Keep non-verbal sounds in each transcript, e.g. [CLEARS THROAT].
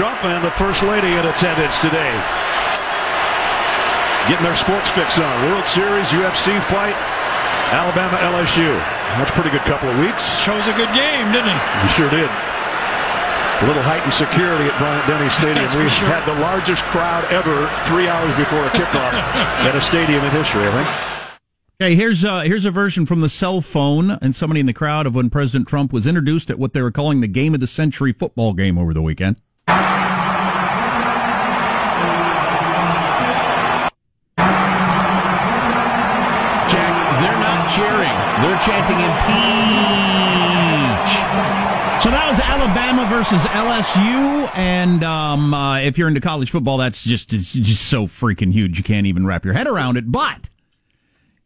President Trump and the First Lady in attendance today. Getting their sports fix on. World Series, UFC fight, Alabama, LSU. That's a pretty good couple of weeks. Chose a good game, didn't he? He sure did. A little heightened security at Bryant Denny Stadium. We sure. had the largest crowd ever three hours before a kickoff [LAUGHS] at a stadium in history, I think. Okay, here's uh, here's a version from the cell phone and somebody in the crowd of when President Trump was introduced at what they were calling the game of the century football game over the weekend. Jack, they're not cheering. They're chanting impeach. So that was Alabama versus LSU, and um, uh, if you're into college football, that's just just so freaking huge you can't even wrap your head around it. But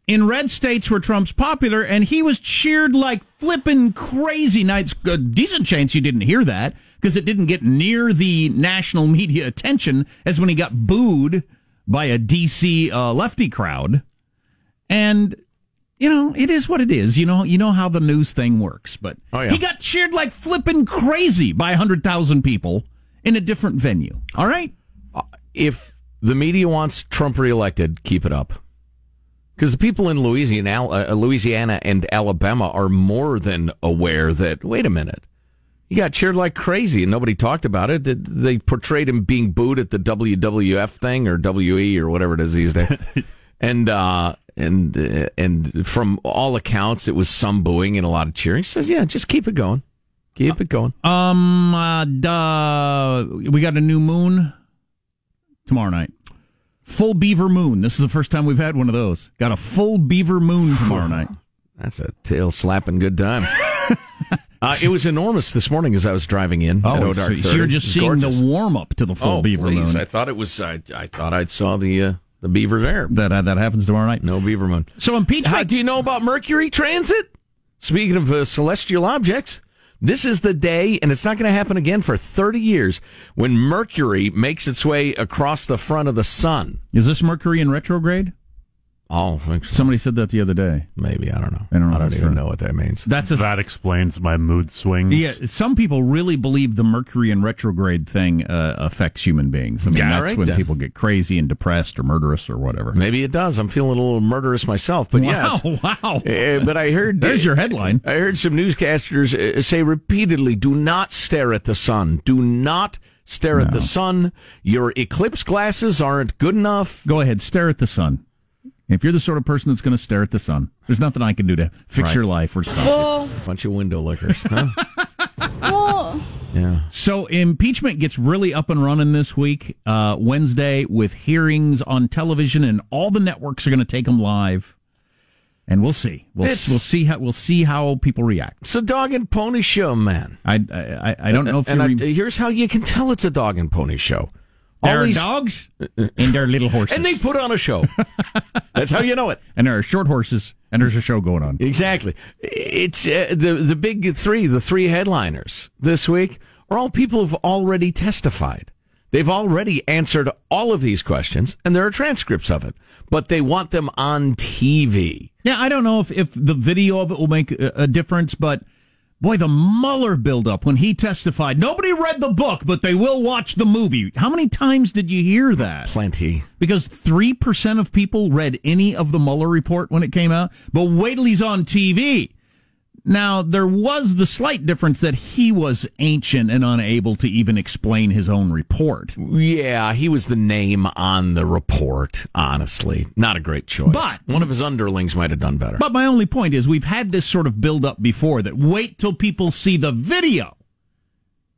in red states where Trump's popular, and he was cheered like flipping crazy. Now it's a decent chance you didn't hear that because it didn't get near the national media attention as when he got booed by a DC uh, lefty crowd. And you know, it is what it is. You know, you know how the news thing works. But Oh, yeah. he got cheered like flipping crazy by hundred thousand people in a different venue. All right. If the media wants Trump reelected, keep it up. Because the people in Louisiana, uh, Louisiana and Alabama are more than aware that, wait a minute, he got cheered like crazy and nobody talked about it. They- portrayed him being booed at the WWF thing or WE or whatever it is these days. [LAUGHS] and, uh, and, uh, and from all accounts, it was some booing and a lot of cheering. So yeah, just keep it going. Keep it going. Um. Uh, duh, we got a new moon tomorrow night. Full beaver moon. This is the first time we've had one of those. Got a full beaver moon tomorrow [SIGHS] night. That's a tail slapping good time. [LAUGHS] uh, it was enormous this morning as I was driving in. Oh, so, you're just seeing the warm up to the full oh, beaver please. moon. I thought it was. I, I thought I saw the uh, the beaver there. that uh, that happens tomorrow night. No beaver moon. So impeachment. How do you know about Mercury transit? Speaking of uh, celestial objects, this is the day, and it's not going to happen again for 30 years, when Mercury makes its way across the front of the sun. Is this Mercury in retrograde? Oh, I think so. Somebody said that the other day. maybe I don't know. I don't know I don't even that's know what that means. That's a That explains my mood swings. Yeah, some people really believe the Mercury in retrograde thing uh, affects human beings. I mean, Yeah, that's right when then. people get crazy and depressed or murderous or whatever. Maybe it does. I'm feeling a little murderous myself, but yeah. wow, it's- wow. [LAUGHS] Uh, but I heard There's your headline. I heard some newscasters uh, say repeatedly, "Do not stare at the sun. Do not stare at the sun. Your eclipse glasses aren't good enough." Go ahead, stare at the sun. If you're the sort of person that's going to stare at the sun, there's nothing I can do to fix Right. your life or stop it. Bunch of window lickers, huh? [LAUGHS] yeah. So impeachment gets really up and running this week, uh, Wednesday, with hearings on television, and all the networks are going to take them live. And we'll see. We'll, It's- we'll see how we'll see how people react. It's a dog and pony show, man. I I, I don't know if and you I, re- here's how you can tell it's a dog and pony show. All there are these- dogs [LAUGHS] and there are little horses, and they put on a show. [LAUGHS] That's how you know it. and there are short horses, and there's a show going on. Exactly. It's uh, the the big three, the three headliners this week are all people who've already testified. They've already answered all of these questions, and there are transcripts of it. But they want them on TV. Yeah, I don't know if, if the video of it will make a difference, but boy, the Mueller buildup when he testified. Nobody read the book, but they will watch the movie. How many times did you hear that? Plenty. Because 3% of people read any of the Mueller report when it came out, but wait till he's on TV. Now, there was the slight difference that he was ancient and unable to even explain his own report. Yeah, he was the name on the report. Honestly, not a great choice. But- one of his underlings might have done better. But my only point is we've had this sort of build up before that wait till people see the video.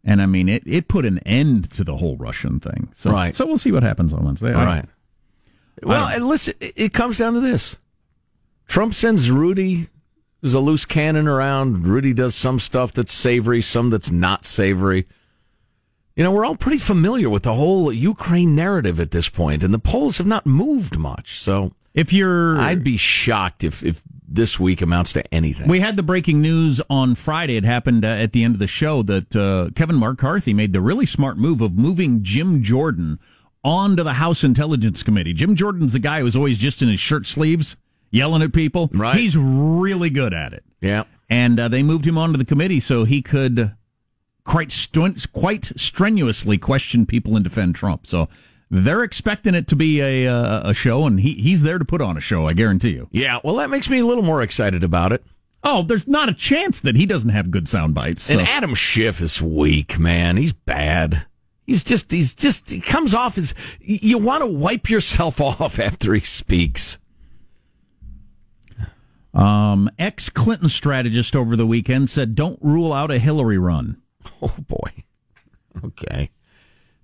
And I mean, it, it put an end to the whole Russian thing. So, Right. so we'll see what happens on Wednesday. All right. Well, and listen, it it comes down to this: Trump sends Rudy, who's a loose cannon, around. Rudy does some stuff that's savory, some that's not savory. You know, we're all pretty familiar with the whole Ukraine narrative at this point, and the polls have not moved much. So If you're. I'd be shocked if, if this week amounts to anything. We had the breaking news on Friday. It happened uh, at the end of the show that uh, Kevin McCarthy made the really smart move of moving Jim Jordan onto the House Intelligence Committee. Jim Jordan's the guy who's always just in his shirt sleeves yelling at people. Right. He's really good at it. yeah. And uh, they moved him onto the committee so he could quite stu- quite strenuously question people and defend Trump. So they're expecting it to be a uh, a show, and he he's there to put on a show. I guarantee you. Yeah, well, that makes me a little more excited about it. Oh, there's not a chance that he doesn't have good sound bites. So. And Adam Schiff is weak, man. He's bad. He's just, he's just, he comes off as, you want to wipe yourself [LAUGHS] off after he speaks. Um, ex Clinton strategist over the weekend said, don't rule out a Hillary run. [LAUGHS] Oh, boy. Okay.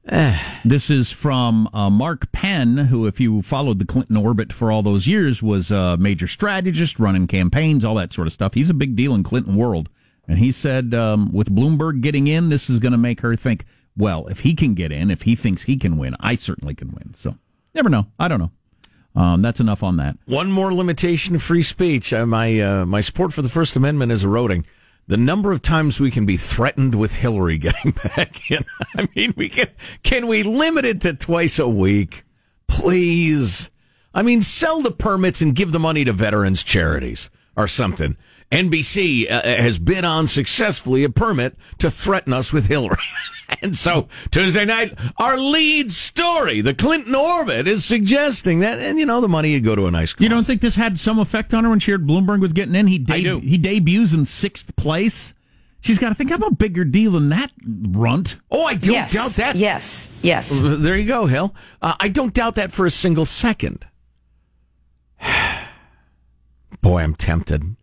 [SIGHS] This is from uh, Mark Penn, who, if you followed the Clinton orbit for all those years, was a major strategist, running campaigns, all that sort of stuff. He's a big deal in Clinton world. And he said, um, with Bloomberg getting in, this is going to make her think, well, if he can get in, if he thinks he can win, I certainly can win. So, never know. I don't know. Um, that's enough on that. One more limitation of free speech. Uh, my uh, my support for the First Amendment is eroding. The number of times we can be threatened with Hillary [LAUGHS] getting back in. I mean, we can can we limit it to twice a week, please? I mean, sell the permits and give the money to veterans charities or something. NBC uh, has bid on successfully a permit to threaten us with Hillary. [LAUGHS] and so Tuesday night, our lead story, the Clinton orbit, is suggesting that, and you know, the money would go to a nice cause. You don't think this had some effect on her when she heard Bloomberg was getting in? He, I do. he debuts in sixth place. She's got to think I'm a bigger deal than that runt. Oh, I don't yes. doubt that. Yes. Yes. There you go, Hill. Uh, I don't doubt that for a single second. [SIGHS] Boy, I'm tempted.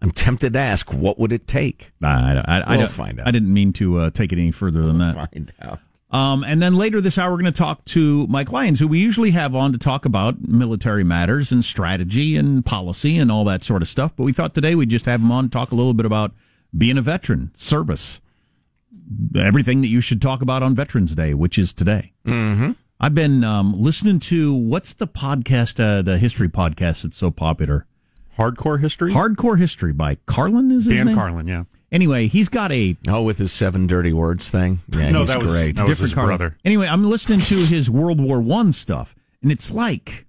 I'm tempted to ask, what would it take? I, I, I, We'll don't- find out. I didn't mean to uh, take it any further than that. Find out. Um, and then later this hour, we're going to talk to Mike Lyons, who we usually have on to talk about military matters and strategy and policy and all that sort of stuff. But we thought today we'd just have him on to talk a little bit about being a veteran, service, everything that you should talk about on Veterans Day, which is today. Mm-hmm. I've been um, listening to what's the podcast, uh, the history podcast that's so popular? Hardcore history? Hardcore History by Carlin is his Dan name? Carlin, yeah. Anyway, he's got a Oh, with his seven dirty words thing. Yeah, No, he's that was- great. that was his Carlin. brother. Anyway, I'm listening to his World War One stuff, and it's like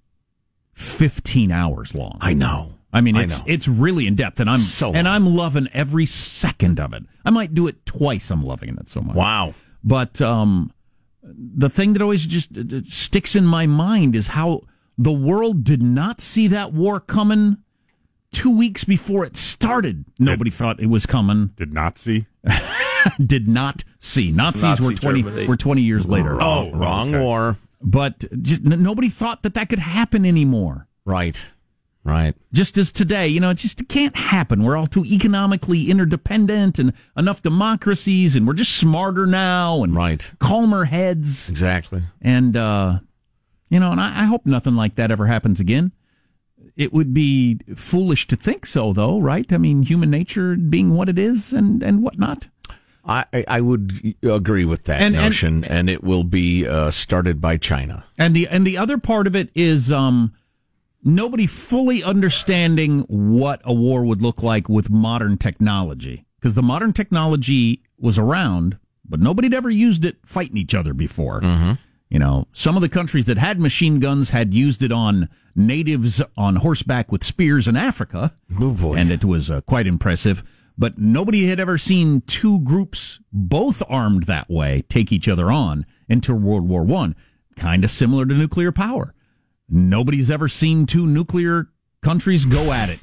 15 hours long. I know. I mean, it's know. it's really in depth, and I'm So and. I'm loving every second of it. I might do it twice. I'm loving it so much. Wow. But um, the thing that always just uh, uh, sticks in my mind is how the world did not see that war coming. Two weeks before it started, nobody thought it was coming. Did not see. [LAUGHS] Did not see Nazis Nazi were twenty Germany. were twenty years later. Oh, wrong okay. war. but just, n- nobody thought that that could happen anymore. Right. Right. Just as today, you know, it just can't happen. We're all too economically interdependent and enough democracies, and we're just smarter now and Right. calmer heads. Exactly. And, uh, you know, and I, I hope nothing like that ever happens again. It would be foolish to think so, though, right? I mean, human nature being what it is and, and whatnot. I, I- I would agree with that And- and- notion, and, it will be uh, started by China. And the and the other part of it is um, nobody fully understanding what a war would look like with modern technology because the modern technology was around, but nobody had ever used it fighting each other before. You know, some of the countries that had machine guns had used it on natives on horseback with spears in Africa, Oh, and it was uh, quite impressive. But nobody had ever seen two groups, both armed that way, take each other on into World War One. Kind of similar to nuclear power. Nobody's ever seen two nuclear countries go at it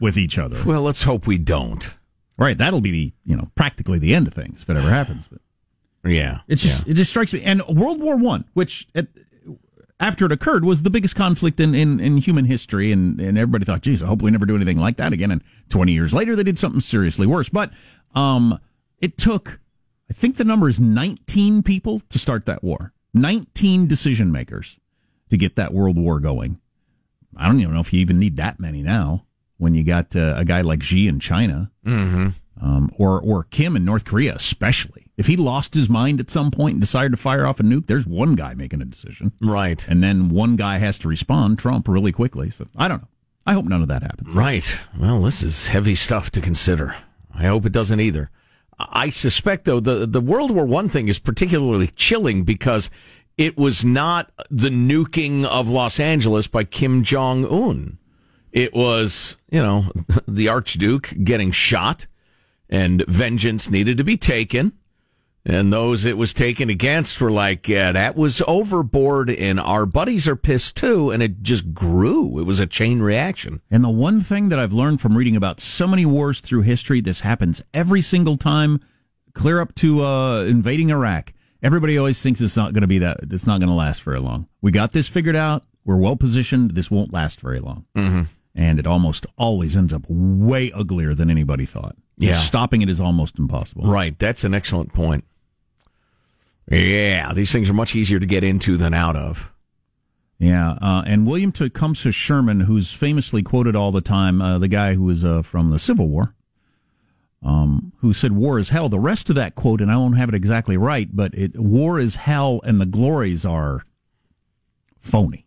with each other. Well, let's hope we don't. Right, that'll be the you know practically the end of things if it ever happens. But Yeah. it's just it just strikes me. And World War One, which at, after it occurred was the biggest conflict in, in, in human history, and, and everybody thought, geez, I hope we never do anything like that again. And twenty years later, they did something seriously worse. But um, it took, I think the number is nineteen people to start that war. Nineteen decision makers to get that world war going. I don't even know if you even need that many now. When you got uh, a guy like Xi in China, um, or or Kim in North Korea, especially. If he lost his mind at some point and decided to fire off a nuke, there's one guy making a decision, Right. and then one guy has to respond, Trump, really quickly. So I don't know. I hope none of that happens. Right. Well, this is heavy stuff to consider. I hope it doesn't either. I suspect, though, the, the World War One thing is particularly chilling because it was not the nuking of Los Angeles by Kim Jong Un. It was, you know, [LAUGHS] the Archduke getting shot, and vengeance needed to be taken. And those it was taken against were like, yeah, that was overboard, and our buddies are pissed too. And it just grew. It was a chain reaction. And the one thing that I've learned from reading about so many wars through history, this happens every single time, clear up to uh, invading Iraq. Everybody always thinks it's not going to be that. It's not going to last very long. We got this figured out. We're well positioned. This won't last very long. Mm-hmm. And it almost always ends up way uglier than anybody thought. Yeah. Stopping it is almost impossible. Right. That's an excellent point. Yeah, these things are much easier to get into than out of. Yeah, uh, and William Tecumseh Sherman, who's famously quoted all the time, uh, the guy who was uh, from the Civil War, um, who said "War is hell." The rest of that quote, and I won't have it exactly right, but it, "War is hell," and the glories are phony.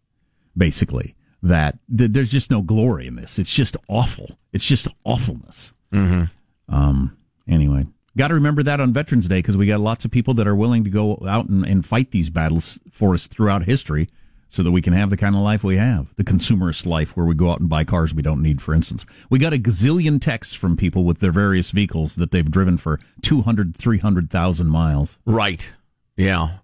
Basically, that th- there's just no glory in this. It's just awful. It's just awfulness. Mm-hmm. Um. Anyway, got to remember that on Veterans Day because we got lots of people that are willing to go out and, and fight these battles for us throughout history so that we can have the kind of life we have, the consumerist life where we go out and buy cars we don't need, for instance. We got a gazillion texts from people with their various vehicles that they've driven for 200, 300,000 miles. Right. Yeah.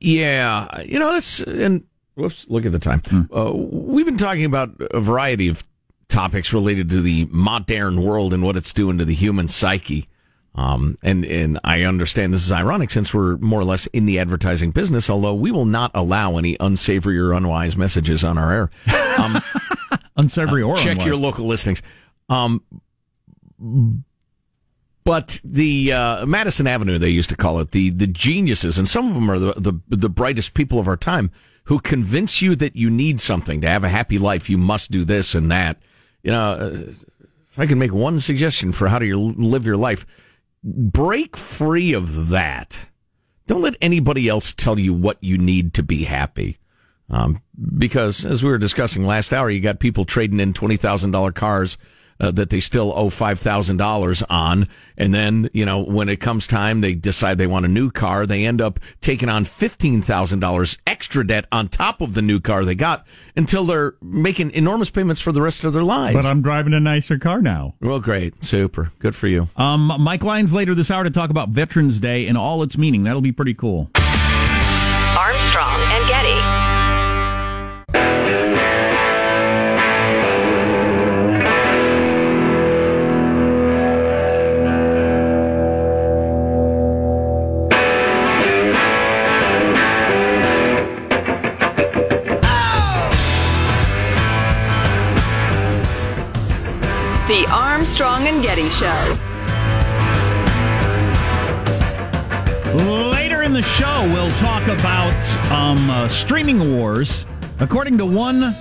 Yeah. You know, that's, and whoops, look at the time. Hmm. Uh, we've been talking about a variety of topics related to the modern world and what it's doing to the human psyche. Um, and, and I understand this is ironic since we're more or less in the advertising business, although we will not allow any unsavory or unwise messages on our air. Um, [LAUGHS] Unsavory or check unwise. your local listings. Um, but the uh, Madison Avenue, they used to call it the the geniuses, and some of them are the, the the brightest people of our time who convince you that you need something to have a happy life. You must do this and that. You know, uh, if I can make one suggestion for how to your, live your life, break free of that. Don't let anybody else tell you what you need to be happy. Um, because as we were discussing last hour, you got people trading in $20,000 cars uh, that they still owe $5,000 on. And then, you know, when it comes time, they decide they want a new car. They end up taking on $15,000 extra debt on top of the new car they got until they're making enormous payments for the rest of their lives. But I'm driving a nicer car now. well, great. Super. Good for you. Um, Mike Lyons later this hour to talk about Veterans Day and all its meaning. That'll be pretty cool. Armstrong and Getty Show. Later in the show, we'll talk about um, uh, streaming wars. According to one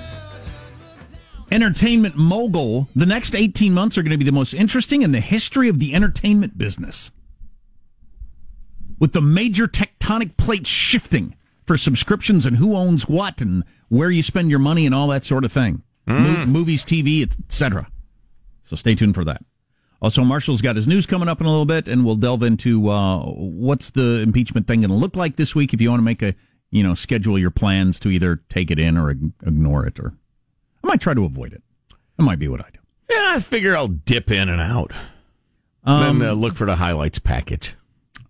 entertainment mogul, the next 18 months are going to be the most interesting in the history of the entertainment business. With the major tectonic plates shifting for subscriptions and who owns what and where you spend your money and all that sort of thing. Mo- movies, TV, etc. So stay tuned for that. Also, Marshall's got his news coming up in a little bit, and we'll delve into uh, what's the impeachment thing going to look like this week. If you want to make a, you know, schedule your plans to either take it in or ignore it, or I might try to avoid it. That might be what I do. Yeah, I figure I'll dip in and out. Um, then uh, look for the highlights package.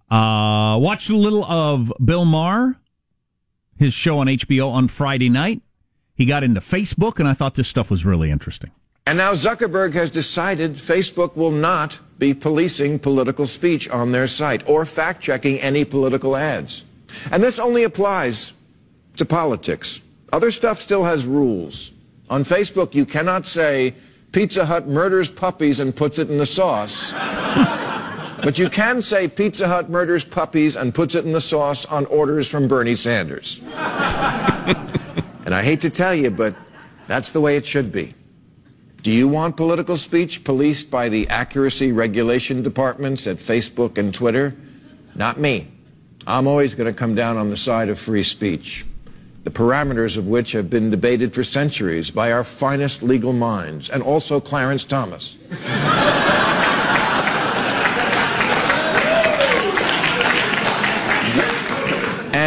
Uh, watched a little of Bill Maher, his show on HBO on Friday night. He got into Facebook, and I thought this stuff was really interesting. And now Zuckerberg has decided Facebook will not be policing political speech on their site or fact checking any political ads. And this only applies to politics. Other stuff still has rules. On Facebook, you cannot say Pizza Hut murders puppies and puts it in the sauce. [LAUGHS] but you can say Pizza Hut murders puppies and puts it in the sauce on orders from Bernie Sanders. [LAUGHS] and I hate to tell you, but that's the way it should be. Do you want political speech policed by the accuracy regulation departments at Facebook and Twitter? Not me. I'm always going to come down on the side of free speech, the parameters of which have been debated for centuries by our finest legal minds, and also Clarence Thomas. [LAUGHS]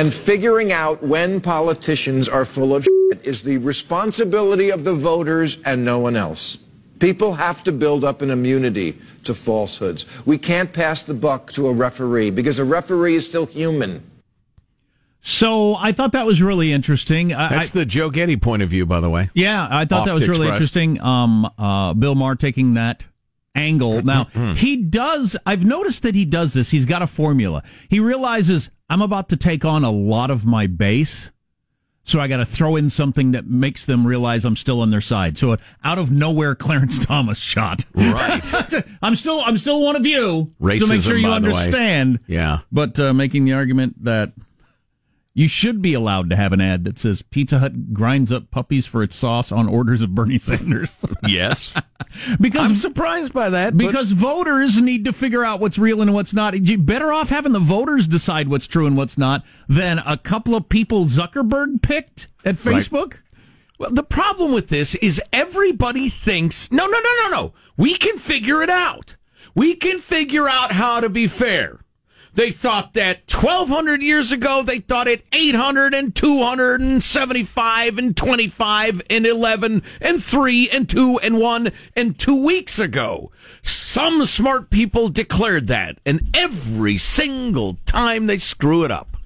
And figuring out when politicians are full of shit is the responsibility of the voters and no one else. People have to build up an immunity to falsehoods. We can't pass the buck to a referee because a referee is still human. So I thought that was really interesting. That's I- the Joe Getty point of view, by the way. Yeah, I thought Off that was really Express. interesting. Um, uh, Bill Maher taking that angle. Now, he does, I've noticed that he does this. He's got a formula. He realizes I'm about to take on a lot of my base. So I got to throw in something that makes them realize I'm still on their side. So out of nowhere, Clarence [LAUGHS] Thomas shot. Right. [LAUGHS] I'm still, I'm still one of you. to make Racism, sure you by the way. understand. Yeah. But uh, making the argument that you should be allowed to have an ad that says Pizza Hut grinds up puppies for its sauce on orders of Bernie [LAUGHS] Sanders. Yes. [LAUGHS] because I'm surprised by that. because voters need to figure out what's real and what's not. You better off having the voters decide what's true and what's not than a couple of people Zuckerberg picked at Right. Facebook. Well, the problem with this is everybody thinks, no, no, no, no, no. We can figure it out. We can figure out how to be fair. They thought that 1200 years ago, they thought it 800 and 275 and 25 and 11 and 3 and 2 and 1 and 2 weeks ago. Some smart people declared that, and every single time they screw it up.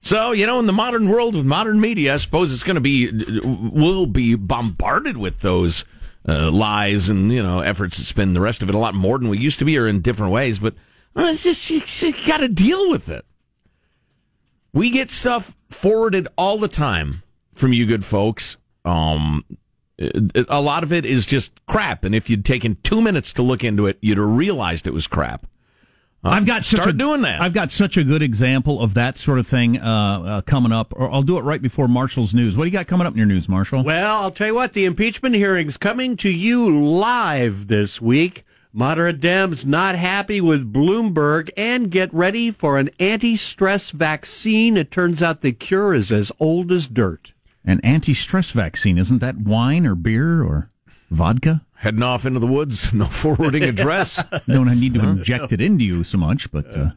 So, you know, in the modern world with modern media, I suppose it's going to be, we'll be bombarded with those uh, lies and, you know, efforts to spend the rest of it a lot more than we used to be or in different ways. But well, it's just, you, you got to deal with it. We get stuff forwarded all the time from you good folks. Um, a lot of it is just crap. And if you'd taken two minutes to look into it, you'd have realized it was crap. I've got such start a, doing that. I've got such a good example of that sort of thing uh, uh, coming up. Or I'll do it right before Marshall's news. What do you got coming up in your news, Marshall? Well, I'll tell you what, the impeachment hearings coming to you live this week. Moderate Dems not happy with Bloomberg and get ready for an anti stress vaccine. It turns out the cure is as old as dirt. An anti-stress vaccine isn't that wine or beer or vodka? Heading off into the woods, [LAUGHS] no forwarding address. You [LAUGHS] don't need to inject it into you so much, but uh,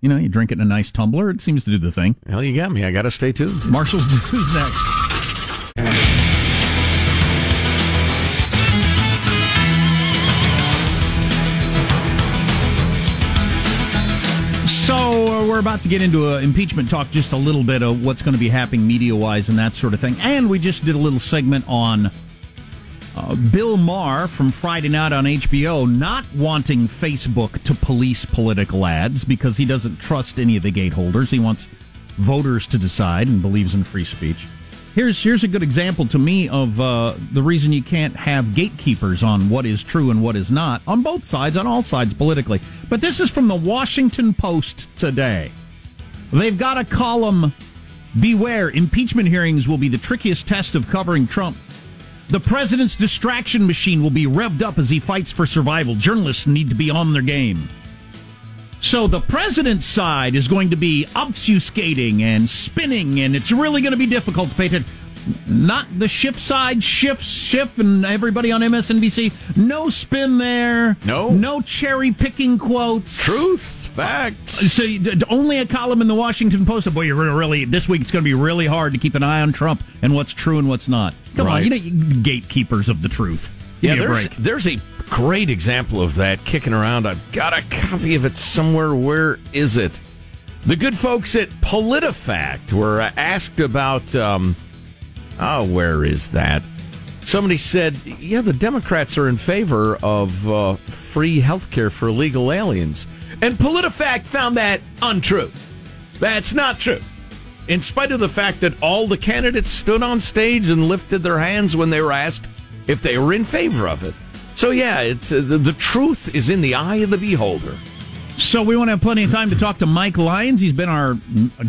you know, you drink it in a nice tumbler. It seems to do the thing. Hell, you got me. I got to stay tuned. Marshall's [LAUGHS] news next. We're about to get into uh, impeachment talk, just a little bit of what's going to be happening media-wise and that sort of thing. And we just did a little segment on uh, Bill Maher from Friday night on HBO not wanting Facebook to police political ads because he doesn't trust any of the gateholders. He wants voters to decide and believes in free speech. Here's here's a good example to me of uh, the reason you can't have gatekeepers on what is true and what is not on both sides, on all sides politically. But this is from the Washington Post today. They've got a column Beware, impeachment hearings will be the trickiest test of covering Trump. The president's distraction machine will be revved up as he fights for survival. Journalists need to be on their game. So the president's side is going to be obfuscating and spinning, and it's really going to be difficult to pay attention. Not the Schiff side, Schiff, Schiff, and everybody on MSNBC. No spin there. No. No cherry picking quotes. Truth, facts. Uh, so you- d- only a column in the Washington Post. Boy, you're really this week. It's going to be really hard to keep an eye on Trump and what's true and what's not. Come on, you know, you gatekeepers of the truth. Yeah, me a there's there's a great example of that kicking around. I've got a copy of it somewhere. Where is it? The good folks at PolitiFact were asked about. Um, oh, where is that? Somebody said, "Yeah, the Democrats are in favor of uh, free health care for illegal aliens," and PolitiFact found that untrue. That's not true. In spite of the fact that all the candidates stood on stage and lifted their hands when they were asked if they were in favor of it. So yeah, it's uh, the, the truth is in the eye of the beholder. So we want to have plenty of time to talk to Mike Lyons. He's been our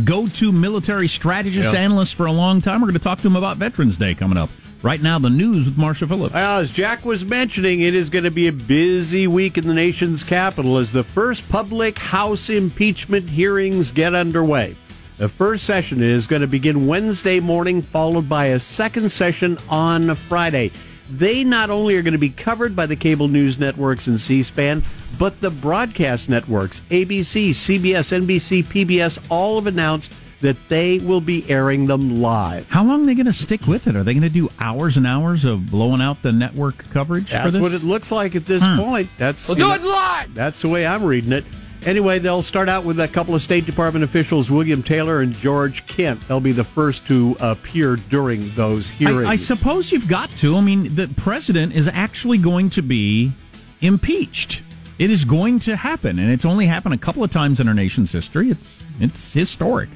go-to military strategist Yeah. analyst for a long time. We're going to talk to him about Veterans Day coming up. Right now, the news with Marshall Phillips. Well, as Jack was mentioning, it is going to be a busy week in the nation's capital as the first public House impeachment hearings get underway. The first session is going to begin Wednesday morning, followed by a second session on Friday. They not only are going to be covered by the cable news networks and C SPAN, but the broadcast networks, ABC, CBS, NBC, PBS, all have announced that they will be airing them live. How long are they going to stick with it? Are they going to do hours and hours of blowing out the network coverage for That's this? what it looks like at this point. That's We'll do know, it live. That's the way I'm reading it. Anyway, they'll start out with a couple of State Department officials, William Taylor and George Kent. They'll be the first to appear during those hearings. I, I suppose you've got to. I mean, the president is actually going to be impeached. It is going to happen, and it's only happened a couple of times in our nation's history. It's it's historic.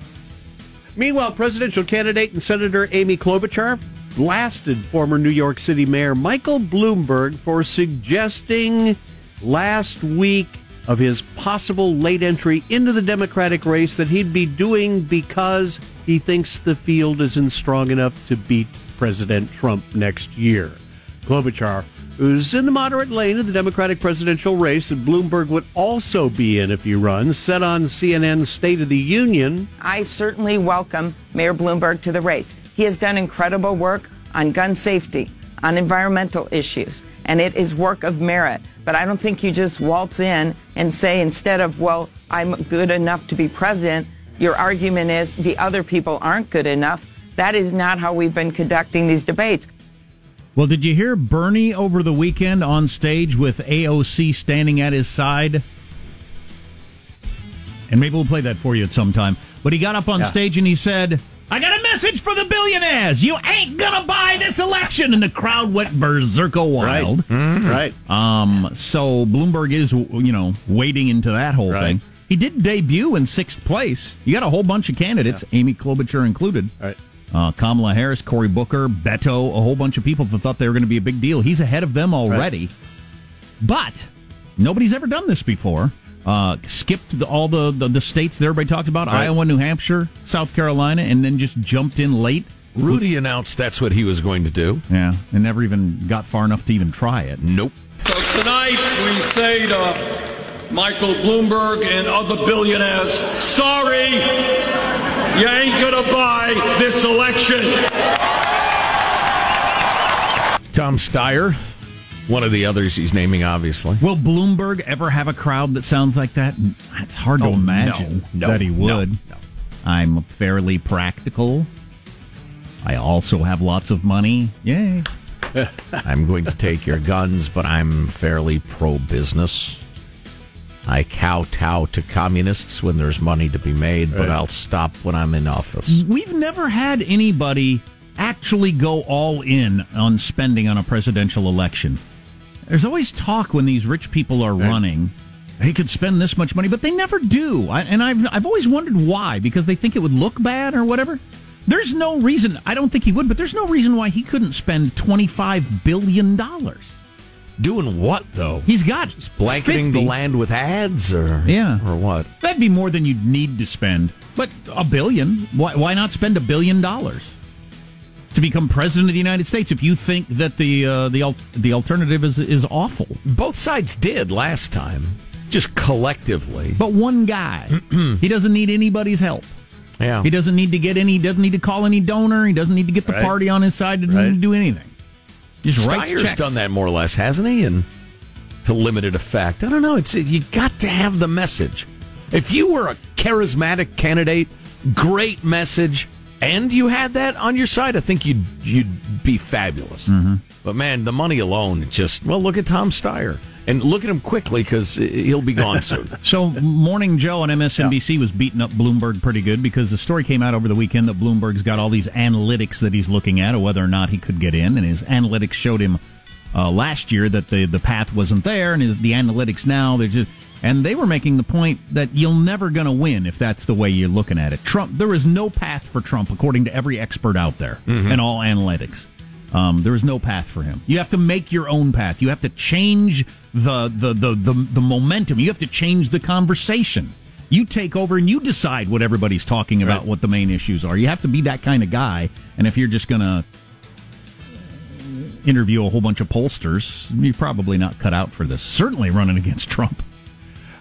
Meanwhile, presidential candidate and Senator Amy Klobuchar blasted former New York City Mayor Michael Bloomberg for suggesting last week of his possible late entry into the Democratic race that he'd be doing because he thinks the field isn't strong enough to beat President Trump next year. Klobuchar, who's in the moderate lane of the Democratic presidential race that Bloomberg would also be in if he runs, said on CNN's State of the Union. I certainly welcome Mayor Bloomberg to the race. He has done incredible work on gun safety, on environmental issues, and it is work of merit. But I don't think you just waltz in and say, instead of, well, I'm good enough to be president, your argument is the other people aren't good enough. That is not how we've been conducting these debates. Well, did you hear Bernie over the weekend on stage with AOC standing at his side? And maybe we'll play that for you at some time. But he got up on Yeah. stage and he said, I got a message for the billionaires. You ain't gonna buy this election. And the crowd went berserko wild. Right. Um, so Bloomberg is, you know, wading into that whole Right. thing. He did debut in sixth place. You got a whole bunch of candidates, Amy Klobuchar included. Right. Uh, Kamala Harris, Cory Booker, Beto, a whole bunch of people that thought they were going to be a big deal. He's ahead of them already. But nobody's ever done this before. Uh, skipped the, all the, the, the states that everybody talked about Right. Iowa, New Hampshire, South Carolina, and then just jumped in late. Rudy announced that's what he was going to do. Yeah, and never even got far enough to even try it. Nope. So tonight we say to Michael Bloomberg and other billionaires, sorry, you ain't gonna buy this election. Tom Steyer, one of the others he's naming, obviously. Will Bloomberg ever have a crowd that sounds like that? It's hard to Oh, imagine no, that he no, would. no. I'm fairly practical. I also have lots of money. Yay. [LAUGHS] I'm going to take your guns, but I'm fairly pro business. I kowtow to communists when there's money to be made, but Right. I'll stop when I'm in office. We've never had anybody actually go all in on spending on a presidential election. There's always talk when these rich people are running. They could spend this much money, but they never do. I, and I've I've always wondered why because they think it would look bad or whatever. There's no reason. I don't think he would, but there's no reason why he couldn't spend 25 billion dollars. Doing what though? He's got Just Blanketing the land with ads, or Yeah. or what? That'd be more than you'd need to spend. But a billion? Why, why not spend a billion dollars to become president of the United States if you think that the uh, the al- the alternative is is awful? Both sides did last time, just collectively. But one guy, [CLEARS THROAT] he doesn't need anybody's help. Yeah, He doesn't need to get any. He Doesn't need to call any donor. He doesn't need to get the Right. party on his side. Doesn't Right. need to do anything. Just Steyer's done that more or less, hasn't he? And to limited effect. I don't know. It's you got to have the message. If you were a charismatic candidate, great message, and you had that on your side, I think you'd you'd be fabulous. Mm-hmm. But man, the money alone, just well, look at Tom Steyer and look at him quickly because he'll be gone soon. [LAUGHS] So, Morning Joe on MSNBC was beating up Bloomberg pretty good because the story came out over the weekend that Bloomberg's got all these analytics that he's looking at of whether or not he could get in, and his analytics showed him uh, last year that the the path wasn't there, and his, the analytics now they're just. And they were making the point that you're never going to win if that's the way you're looking at it. Trump, there is no path for Trump, according to every expert out there and all analytics. Um, there is no path for him. You have to make your own path. You have to change the the, the, the the momentum. You have to change the conversation. You take over and you decide what everybody's talking about, what the main issues are. You have to be that kind of guy. And if you're just going to interview a whole bunch of pollsters, you're probably not cut out for this. Certainly running against Trump.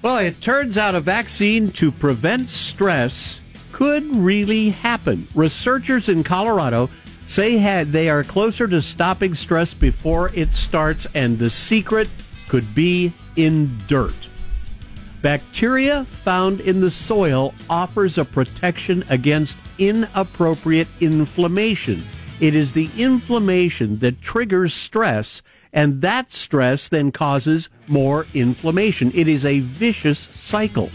Well, it turns out a vaccine to prevent stress could really happen. Researchers in Colorado say they are closer to stopping stress before it starts, and the secret could be in dirt. Bacteria found in the soil offers a protection against inappropriate inflammation. It is the inflammation that triggers stress, and that stress then causes more inflammation. It is a vicious cycle.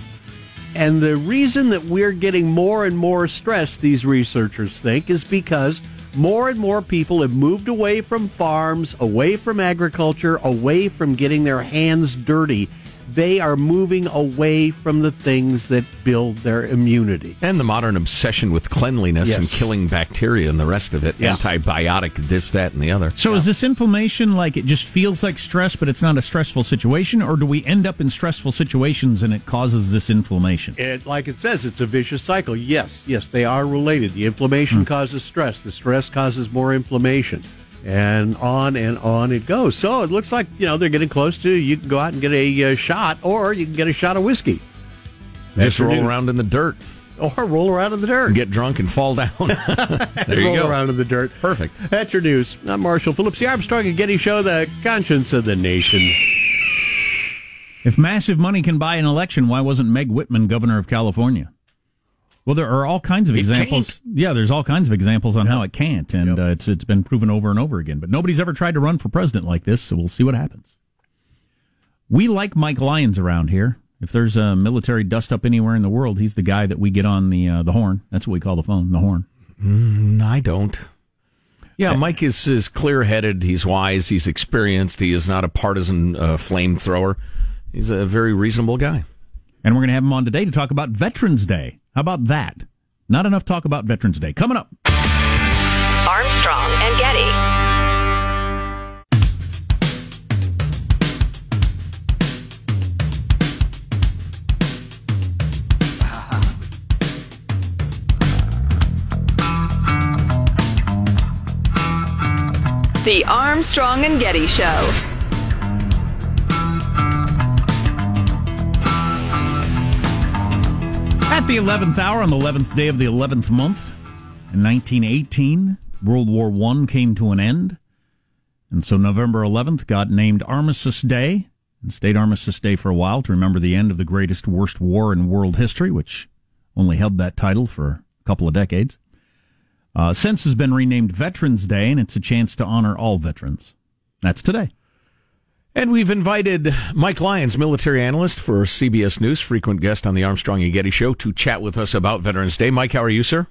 And the reason that we're getting more and more stress, these researchers think, is because more and more people have moved away from farms, away from agriculture, away from getting their hands dirty they are moving away from the things that build their immunity. And the modern obsession with cleanliness Yes. and killing bacteria and the rest of it. Yeah. Antibiotic, this, that, and the other. So is this inflammation like it just feels like stress, but it's not a stressful situation, or do we end up in stressful situations and it causes this inflammation? It, like it says, it's a vicious cycle. Yes, yes, they are related. The inflammation hmm. causes stress. The stress causes more inflammation. And on and on it goes. So it looks like, you know, they're getting close to you can go out and get a uh, shot, or you can get a shot of whiskey. Just roll Afternoon. around in the dirt, Or roll around in the dirt. get drunk, and fall down. [LAUGHS] there you roll go. around in the dirt. Perfect. That's your news. I'm Marshall Phillips, the Armstrong and Getty Show, the conscience of the nation. If massive money can buy an election, why wasn't Meg Whitman governor of California? Well, there are all kinds of It examples. Yeah, there's all kinds of examples on how it can't, and uh, it's it's been proven over and over again. But nobody's ever tried to run for president like this, so we'll see what happens. We like Mike Lyons around here. If there's a military dust up anywhere in the world, he's the guy that we get on the uh, the horn. That's what we call the phone, the horn. I don't. Yeah, Mike is, is clear headed. He's wise. He's experienced. He is not a partisan uh, flamethrower. He's a very reasonable guy. And we're going to have him on today to talk about Veterans Day. How about that? Not enough talk about Veterans Day. Coming up. Armstrong and Getty. The Armstrong and Getty Show. At the 11th hour on the 11th day of the 11th month in 1918, World War I came to an end. And so November 11th got named Armistice Day and stayed Armistice Day for a while to remember the end of the greatest, worst war in world history, which only held that title for a couple of decades. Uh, since has been renamed Veterans Day, and it's a chance to honor all veterans. That's today. And we've invited Mike Lyons, military analyst for CBS News, frequent guest on the Armstrong and Getty Show, to chat with us about Veterans Day. Mike, how are you, sir?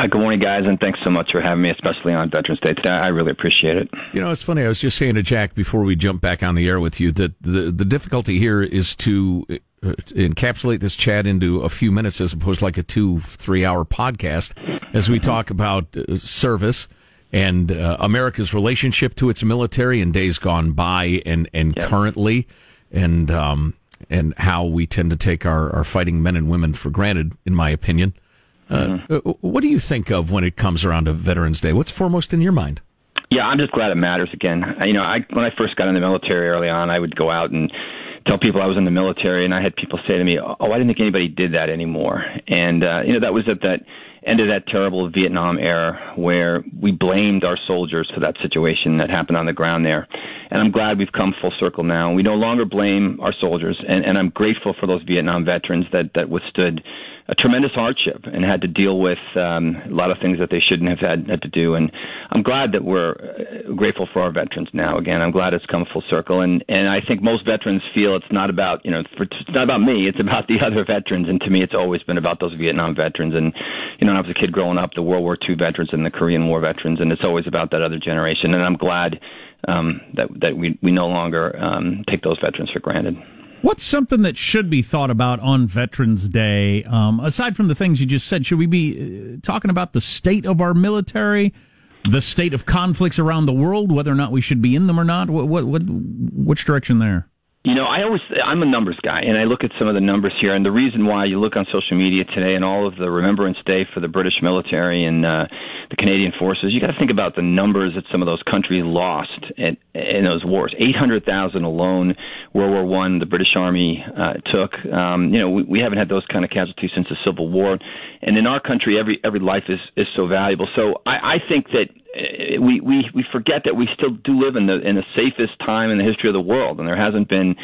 Uh, good morning, guys, and thanks so much for having me, especially on Veterans Day today. I really appreciate it. You know, it's funny. I was just saying to Jack before we jump back on the air with you that the the difficulty here is to uh, encapsulate this chat into a few minutes as opposed to like a two three hour podcast as we talk about uh, service and uh, America's relationship to its military in days gone by and and currently and um and how we tend to take our, our fighting men and women for granted, in my opinion. Uh, uh, what do you think of when it comes around to Veterans Day? What's foremost in your mind? Yeah, I'm just glad it matters again. You know, I when I first got in the military early on, I would go out and tell people I was in the military, and I had people say to me, "Oh, I didn't think anybody did that anymore." And uh, you know, that was at that end of that terrible Vietnam era where we blamed our soldiers for that situation that happened on the ground there. And I'm glad we've come full circle now. We no longer blame our soldiers, and, and I'm grateful for those Vietnam veterans that that withstood a tremendous hardship and had to deal with um, a lot of things that they shouldn't have had, had to do. And I'm glad that we're uh, grateful for our veterans now. Again, I'm glad it's come full circle. And and I think most veterans feel it's not about you know for, it's not about me. It's about the [LAUGHS] other veterans. And to me, it's always been about those Vietnam veterans. And you know, when I was a kid growing up, the World War II veterans and the Korean War veterans, and it's always about that other generation. And I'm glad um, that that we we no longer um, take those veterans for granted. What's something that should be thought about on Veterans Day? Um, aside from the things you just said, should we be uh, talking about the state of our military, the state of conflicts around the world, whether or not we should be in them or not? What, what, what which direction there? You know, I always I'm a numbers guy, and I look at some of the numbers here, and the reason why you look on social media today and all of the Remembrance Day for the British military and uh, the Canadian forces, you got to think about the numbers that some of those countries lost in, in those wars. Eight hundred thousand alone, World War One, the British Army uh, took. Um, you know, we, we haven't had those kind of casualties since the Civil War, and in our country, every every life is is so valuable. So I, I think that Eh, we, we we forget that we still do live in the in the safest time in the history of the world, and there hasn't been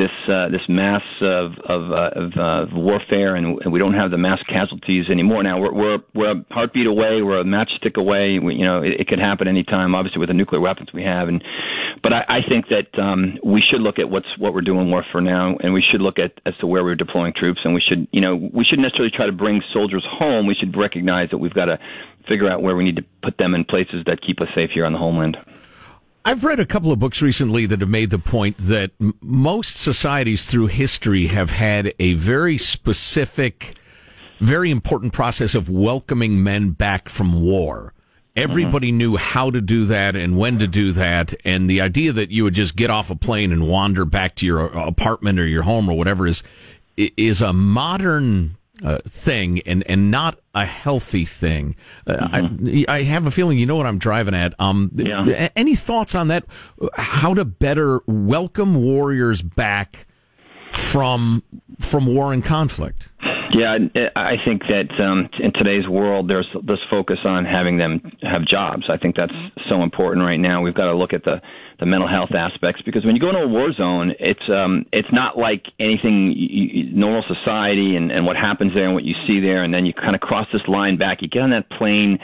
this uh, this mass of of, uh, of uh, warfare, and, we don't have the mass casualties anymore. Now we're we're we're a heartbeat away, we're a matchstick away. We, you know, it, it could happen anytime. Obviously, with the nuclear weapons we have, and but I, I think that um, we should look at what's what we're doing more for now, and we should look at as to where we're deploying troops, and we should you know we shouldn't necessarily try to bring soldiers home. We should recognize that we've got to figure out where we need to put them in places that keep us safe here on the homeland. I've read a couple of books recently that have made the point that m- most societies through history have had a very specific, very important process of welcoming men back from war. Everybody mm-hmm. knew how to do that and when to do that. And the idea that you would just get off a plane and wander back to your uh, apartment or your home or whatever is, is a modern uh, thing and, and not a healthy thing. Uh, I, I have a feeling you know what I'm driving at. Um, Yeah. Any thoughts on that? How to better welcome warriors back from from war and conflict? Yeah, I think that um, in today's world, there's this focus on having them have jobs. I think that's so important right now. We've got to look at the the mental health aspects because when you go into a war zone, it's um, it's not like anything normal society and, and what happens there and what you see there, and then you kind of cross this line back. You get on that plane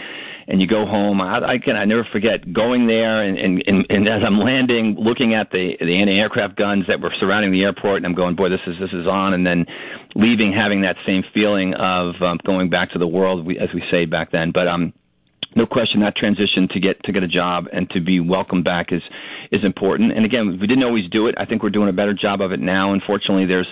and you go home. I, I can I never forget going there and, and, and, and as I'm landing, looking at the the anti-aircraft guns that were surrounding the airport, and I'm going, boy, this is this is on, and then leaving having that same feeling of um, going back to the world, we, as we say back then. But um, no question that transition to get to get a job and to be welcomed back is is important. And again, we didn't always do it. I think we're doing a better job of it now. Unfortunately, there's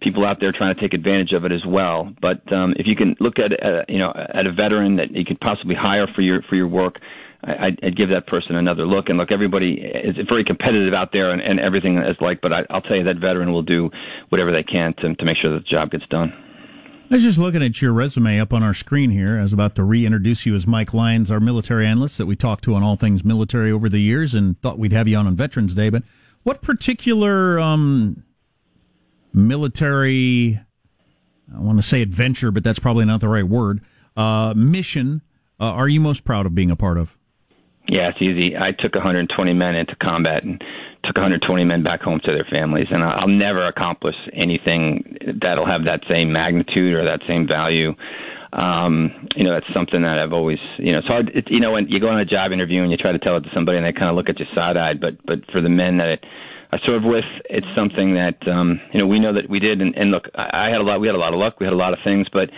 people out there trying to take advantage of it as well. But um, if you can look at uh, you know at a veteran that you could possibly hire for your for your work. I'd, I'd give that person another look. And look, everybody is very competitive out there, and, and everything is like. But I, I'll tell you, that veteran will do whatever they can to to make sure that the job gets done. I was just looking at your resume up on our screen here. I was about to reintroduce you as Mike Lyons, our military analyst that we talked to on all things military over the years, and thought we'd have you on on Veterans Day. But what particular um, military, I want to say adventure, but that's probably not the right word, uh, mission uh, are you most proud of being a part of? Yeah, it's easy. I took 120 men into combat and took 120 men back home to their families, and I'll never accomplish anything that'll have that same magnitude or that same value. Um, you know, that's something that I've always, you know, it's hard. It, you know, when you go on a job interview and you try to tell it to somebody and they kind of look at you side-eyed, but but for the men that it, I serve with, it's something that um, you know we know that we did. And, and look, I, I had a lot. We had a lot of luck. We had a lot of things, but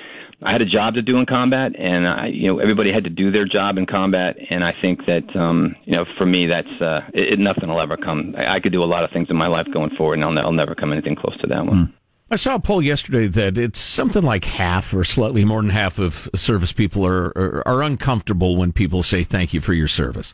I had a job to do in combat, and I, you know, everybody had to do their job in combat. And I think that, um, you know, for me, that's uh, it, nothing will ever come. I, I could do a lot of things in my life going forward, and I'll, I'll never come anything close to that one. I saw a poll yesterday that it's something like half or slightly more than half of service people are are, are uncomfortable when people say thank you for your service.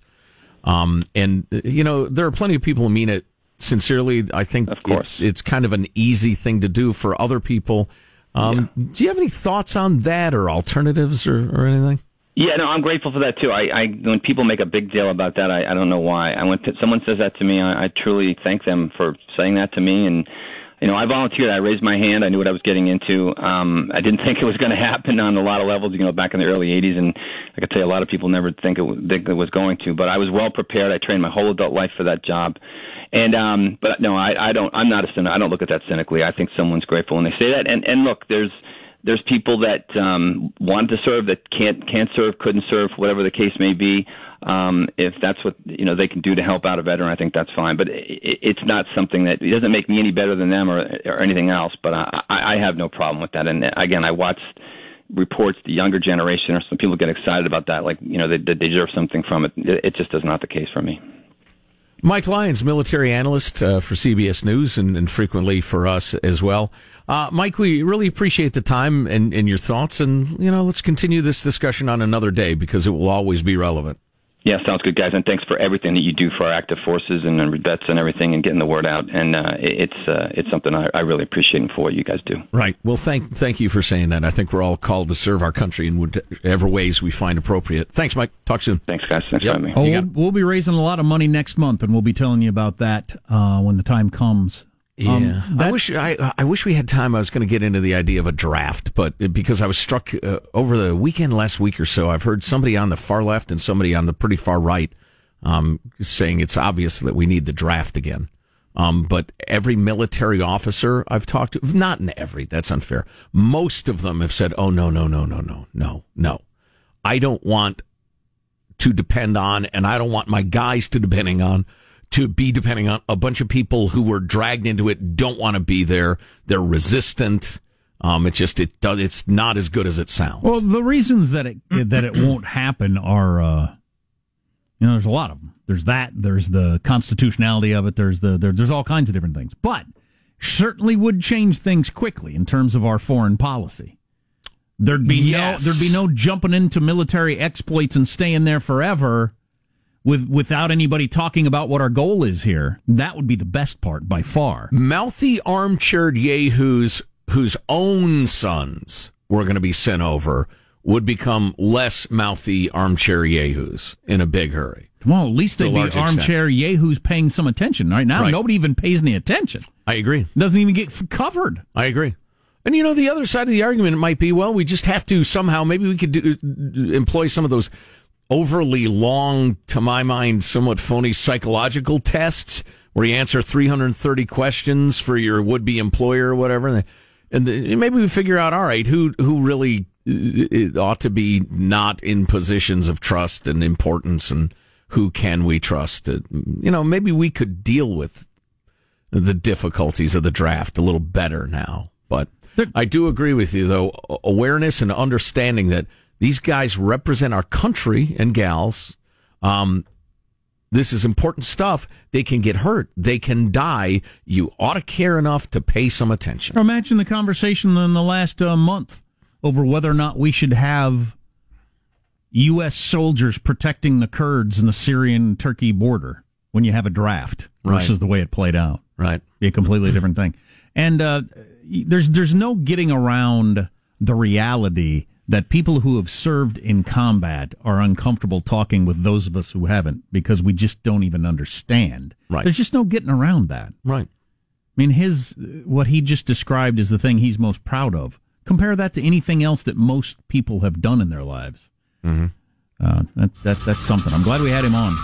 Um, and you know there are plenty of people who mean it sincerely. I think of it's it's kind of an easy thing to do for other people. Um, Do you have any thoughts on that or alternatives or, or anything? Yeah, no, I'm grateful for that too. I, I when people make a big deal about that, I, I don't know why. I when someone says that to me, I, I truly thank them for saying that to me. And you know, I volunteered. I raised my hand. I knew what I was getting into. Um, I didn't [LAUGHS] think it was going to happen on a lot of levels. You know, back in the early '80s, and I could tell you a lot of people never think it, think it was going to. But I was well prepared. I trained my whole adult life for that job. And um, but no, I, I don't. I'm not a cynic. I don't look at that cynically. I think someone's grateful when they say that. And and look, there's there's people that um, want to serve that can't can't serve, couldn't serve, whatever the case may be. Um, if that's what you know they can do to help out a veteran, I think that's fine. But it, it's not something that it doesn't make me any better than them or or anything else. But I, I have no problem with that. And again, I watched reports the younger generation or some people get excited about that, like you know they, they deserve something from. It it just is not the case for me. Mike Lyons, military analyst uh, for CBS News and, and frequently for us as well. Uh, Mike, we really appreciate the time and, and your thoughts. And, you know, let's continue this discussion on another day because it will always be relevant. Yeah, sounds good, guys, and thanks for everything that you do for our active forces and our vets and everything, and getting the word out. And uh, it's uh, it's something I, I really appreciate and for what you guys do. Right. Well, thank thank you for saying that. I think we're all called to serve our country in whatever ways we find appropriate. Thanks, Mike. Talk soon. Thanks, guys. Thanks Yep. for having me. Oh, we'll, we'll be raising a lot of money next month, and we'll be telling you about that uh, when the time comes. Um, Yeah, I wish I I wish we had time. I was going to get into the idea of a draft, but because I was struck uh, over the weekend last week or so, I've heard somebody on the far left and somebody on the pretty far right um, saying it's obvious that we need the draft again. Um, but every military officer I've talked to, not in every, that's unfair. Most of them have said, oh, no, no, no, no, no, no, no. I don't want to depend on, and I don't want my guys to depending on, to be depending on a bunch of people who were dragged into it, don't want to be there. They're resistant. Um, it just, it does, it's not as good as it sounds. Well, the reasons that it that it won't happen are, uh, you know, there's a lot of them. There's that. There's the constitutionality of it. There's the there, there's all kinds of different things. But certainly would change things quickly in terms of our foreign policy. There'd be Yes. no there'd be no jumping into military exploits and staying there forever with without anybody talking about what our goal is here. That would be the best part by far. mouthy armchair yahoos whose own sons were going to be sent over would become less mouthy armchair yahoos in a big hurry. Well, at least they'd be large extent. armchair yahoos paying some attention. Right now, Right. nobody even pays any attention. I agree. Doesn't even get covered. I agree. And you know, the other side of the argument might be, well, we just have to somehow, maybe we could do, employ some of those overly long, to my mind, somewhat phony psychological tests where you answer 330 questions for your would-be employer or whatever. And, maybe we figure out, all right, who, who really uh, ought to be not in positions of trust and importance and who can we trust? Uh, You know, maybe we could deal with the difficulties of the draft a little better now. But I do agree with you, though, awareness and understanding that these guys represent our country and gals. Um, this is important stuff. They can get hurt. They can die. You ought to care enough to pay some attention. Imagine the conversation in the last uh, month over whether or not we should have U.S. soldiers protecting the Kurds in the Syrian Turkey border when you have a draft versus Right. the way it played out. Right. Be a completely different thing. And uh, there's there's no getting around the reality that people who have served in combat are uncomfortable talking with those of us who haven't because we just don't even understand. Right. There's just no getting around that. Right. I mean, his what he just described is the thing he's most proud of. Compare that to anything else that most people have done in their lives. Mm-hmm. Uh, that, that that's something. I'm glad we had him on.